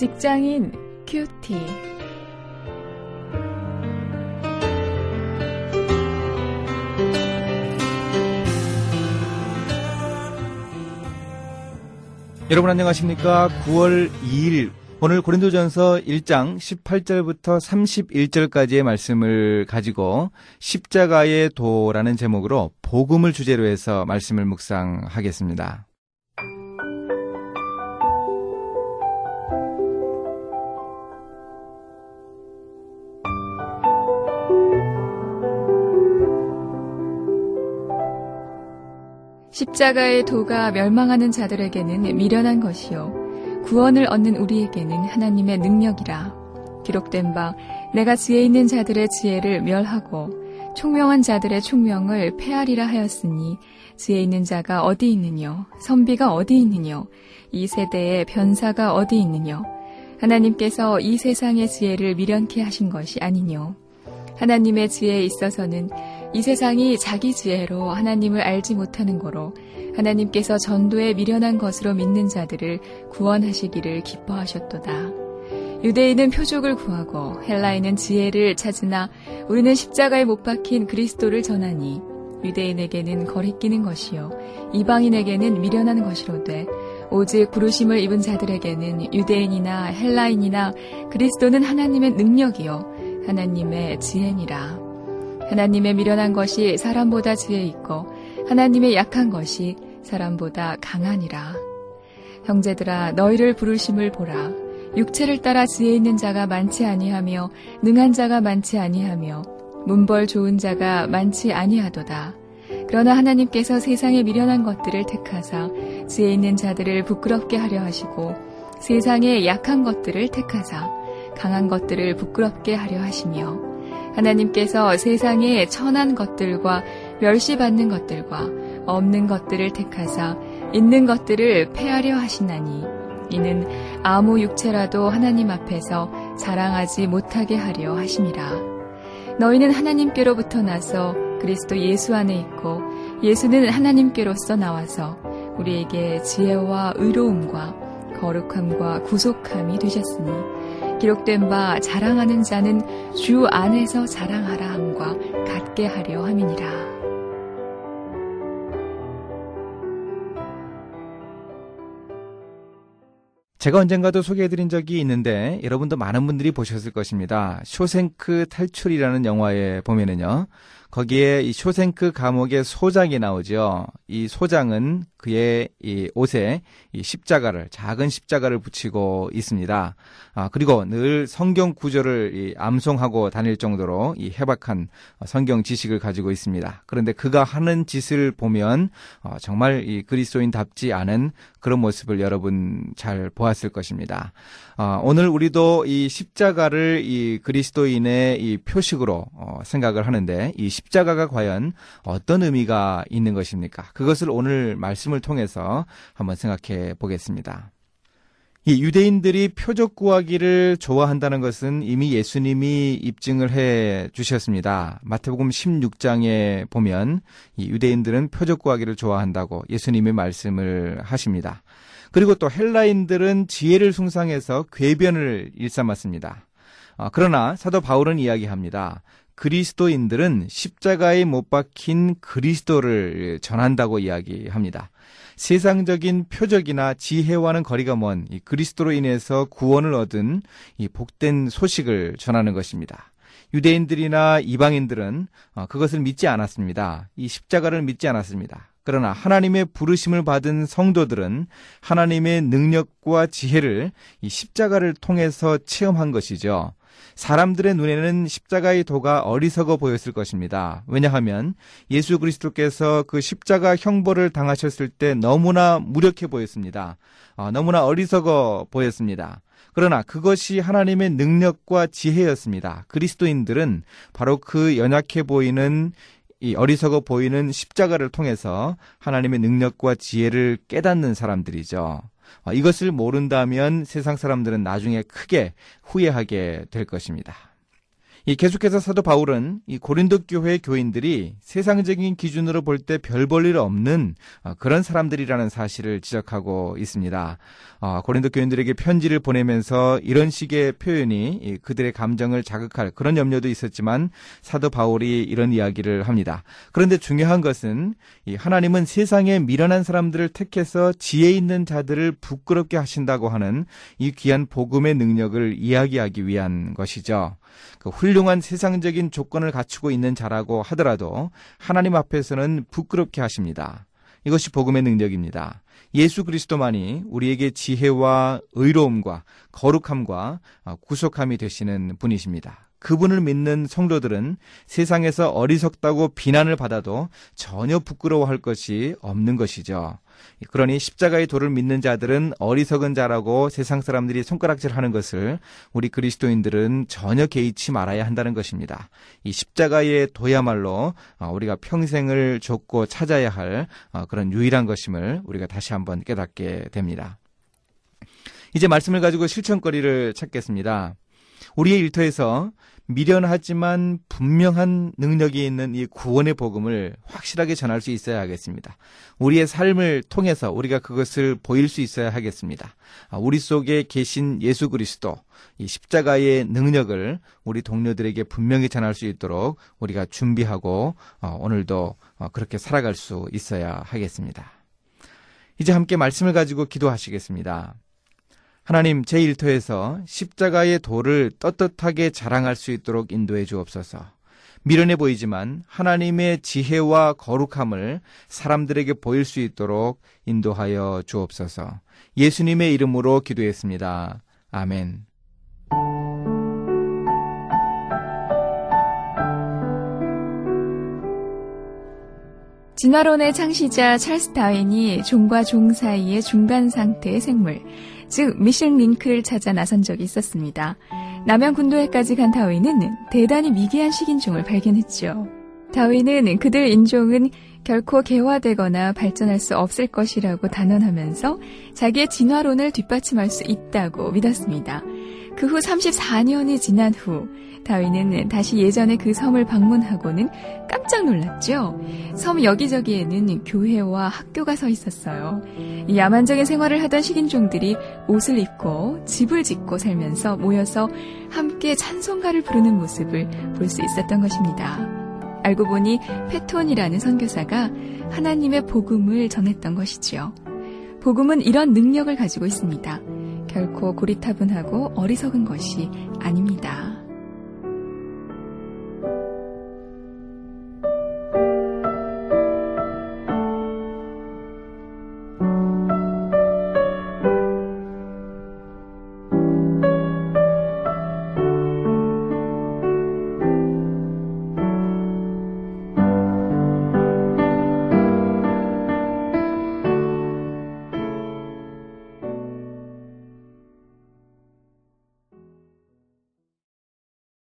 직장인 큐티. 여러분 안녕하십니까? 9월 2일 오늘 고린도전서 1장 18절부터 31절까지의 말씀을 가지고 십자가의 도라는 제목으로 복음을 주제로 해서 말씀을 묵상하겠습니다. 십자가의 도가 멸망하는 자들에게는 미련한 것이요. 구원을 얻는 우리에게는 하나님의 능력이라. 기록된 바, 내가 지혜 있는 자들의 지혜를 멸하고, 총명한 자들의 총명을 폐하리라 하였으니, 지혜 있는 자가 어디 있느뇨? 선비가 어디 있느뇨? 이 세대의 변사가 어디 있느뇨? 하나님께서 이 세상의 지혜를 미련케 하신 것이 아니뇨. 하나님의 지혜에 있어서는 이 세상이 자기 지혜로 하나님을 알지 못하는 거로 하나님께서 전도에 미련한 것으로 믿는 자들을 구원하시기를 기뻐하셨도다. 유대인은 표적을 구하고 헬라인은 지혜를 찾으나 우리는 십자가에 못 박힌 그리스도를 전하니 유대인에게는 거리끼는 것이요 이방인에게는 미련한 것이로되 오직 부르심을 입은 자들에게는 유대인이나 헬라인이나 그리스도는 하나님의 능력이요 하나님의 지혜니라. 하나님의 미련한 것이 사람보다 지혜 있고 하나님의 약한 것이 사람보다 강하니라. 형제들아 너희를 부르심을 보라. 육체를 따라 지혜 있는 자가 많지 아니하며 능한 자가 많지 아니하며 문벌 좋은 자가 많지 아니하도다. 그러나 하나님께서 세상에 미련한 것들을 택하사 지혜 있는 자들을 부끄럽게 하려 하시고 세상에 약한 것들을 택하사 강한 것들을 부끄럽게 하려 하시며 하나님께서 세상에 천한 것들과 멸시받는 것들과 없는 것들을 택하사 있는 것들을 폐하려 하시나니 이는 아무 육체라도 하나님 앞에서 자랑하지 못하게 하려 하심이라. 너희는 하나님께로부터 나서 그리스도 예수 안에 있고 예수는 하나님께로서 나와서 우리에게 지혜와 의로움과 거룩함과 구속함이 되셨으니 기록된 바 자랑하는 자는 주 안에서 자랑하라 함과 같게 하려 함이니라. 제가 언젠가도 소개해드린 적이 있는데 여러분도 많은 분들이 보셨을 것입니다. 쇼생크 탈출이라는 영화에 보면은요. 거기에 이 쇼생크 감옥의 소장이 나오죠. 이 소장은 그의 이 옷에 이 십자가를 작은 십자가를 붙이고 있습니다. 아, 그리고 늘 성경 구절을 이 암송하고 다닐 정도로 이 해박한 성경 지식을 가지고 있습니다. 그런데 그가 하는 짓을 보면 어, 정말 이 그리스도인답지 않은 그런 모습을 여러분 잘 보았을 것입니다. 어, 오늘 우리도 이 십자가를 이 그리스도인의 이 표식으로 어, 생각을 하는데 이 십자가가 과연 어떤 의미가 있는 것입니까? 그것을 오늘 말씀을 통해서 한번 생각해 보겠습니다. 이 유대인들이 표적 구하기를 좋아한다는 것은 이미 예수님이 입증을 해 주셨습니다. 마태복음 16장에 보면 이 유대인들은 표적 구하기를 좋아한다고 예수님이 말씀을 하십니다. 그리고 또 헬라인들은 지혜를 숭상해서 궤변을 일삼았습니다. 아, 그러나 사도 바울은 이야기합니다. 그리스도인들은 십자가에 못 박힌 그리스도를 전한다고 이야기합니다. 세상적인 표적이나 지혜와는 거리가 먼 그리스도로 인해서 구원을 얻은 이 복된 소식을 전하는 것입니다. 유대인들이나 이방인들은 어, 그것을 믿지 않았습니다. 이 십자가를 믿지 않았습니다. 그러나 하나님의 부르심을 받은 성도들은 하나님의 능력과 지혜를 이 십자가를 통해서 체험한 것이죠. 사람들의 눈에는 십자가의 도가 어리석어 보였을 것입니다. 왜냐하면 예수 그리스도께서 그 십자가 형벌을 당하셨을 때 너무나 무력해 보였습니다. 어, 너무나 어리석어 보였습니다. 그러나 그것이 하나님의 능력과 지혜였습니다. 그리스도인들은 바로 그 연약해 보이는 이 어리석어 보이는 십자가를 통해서 하나님의 능력과 지혜를 깨닫는 사람들이죠. 어, 이것을 모른다면 세상 사람들은 나중에 크게 후회하게 될 것입니다. 이 계속해서 사도 바울은 이 고린도 교회 교인들이 세상적인 기준으로 볼 때 별 볼 일 없는 어, 그런 사람들이라는 사실을 지적하고 있습니다. 어, 고린도 교인들에게 편지를 보내면서 이런 식의 표현이 그들의 감정을 자극할 그런 염려도 있었지만 사도 바울이 이런 이야기를 합니다. 그런데 중요한 것은 하나님은 세상에 미련한 사람들을 택해서 지혜 있는 자들을 부끄럽게 하신다고 하는 이 귀한 복음의 능력을 이야기하기 위한 것이죠. 그 훌륭한 세상적인 조건을 갖추고 있는 자라고 하더라도 하나님 앞에서는 부끄럽게 하십니다. 이것이 복음의 능력입니다. 예수 그리스도만이 우리에게 지혜와 의로움과 거룩함과 구속함이 되시는 분이십니다. 그분을 믿는 성도들은 세상에서 어리석다고 비난을 받아도 전혀 부끄러워할 것이 없는 것이죠. 그러니 십자가의 도를 믿는 자들은 어리석은 자라고 세상 사람들이 손가락질 하는 것을 우리 그리스도인들은 전혀 개의치 말아야 한다는 것입니다. 이 십자가의 도야말로 어, 우리가 평생을 줬고 찾아야 할 어, 그런 유일한 것임을 우리가 다시 한번 깨닫게 됩니다. 이제 말씀을 가지고 실천거리를 찾겠습니다. 우리의 일터에서 미련하지만 분명한 능력이 있는 이 구원의 복음을 확실하게 전할 수 있어야 하겠습니다. 우리의 삶을 통해서 우리가 그것을 보일 수 있어야 하겠습니다. 아, 우리 속에 계신 예수 그리스도, 이 십자가의 능력을 우리 동료들에게 분명히 전할 수 있도록 우리가 준비하고 어, 오늘도 어, 그렇게 살아갈 수 있어야 하겠습니다. 이제 함께 말씀을 가지고 기도하시겠습니다. 하나님 제 일터에서 십자가의 도를 떳떳하게 자랑할 수 있도록 인도해 주옵소서. 미련해 보이지만 하나님의 지혜와 거룩함을 사람들에게 보일 수 있도록 인도하여 주옵소서. 예수님의 이름으로 기도했습니다. 아멘. 진화론의 창시자 찰스 다윈이 종과 종 사이의 중간 상태의 생물, 즉 미셸 링크를 찾아 나선 적이 있었습니다. 남양 군도에까지 간 다윈은 대단히 미개한 식인종을 발견했죠. 다윈은 그들 인종은 결코 개화되거나 발전할 수 없을 것이라고 단언하면서 자기의 진화론을 뒷받침할 수 있다고 믿었습니다. 그 후 34년이 지난 후 다윈은 다시 예전의 그 섬을 방문하고는 깜짝 놀랐죠. 섬 여기저기에는 교회와 학교가 서 있었어요. 야만적인 생활을 하던 식인종들이 옷을 입고 집을 짓고 살면서 모여서 함께 찬송가를 부르는 모습을 볼 수 있었던 것입니다. 알고 보니 페톤이라는 선교사가 하나님의 복음을 전했던 것이지요. 복음은 이런 능력을 가지고 있습니다. 결코 고리타분하고 어리석은 것이 아닙니다.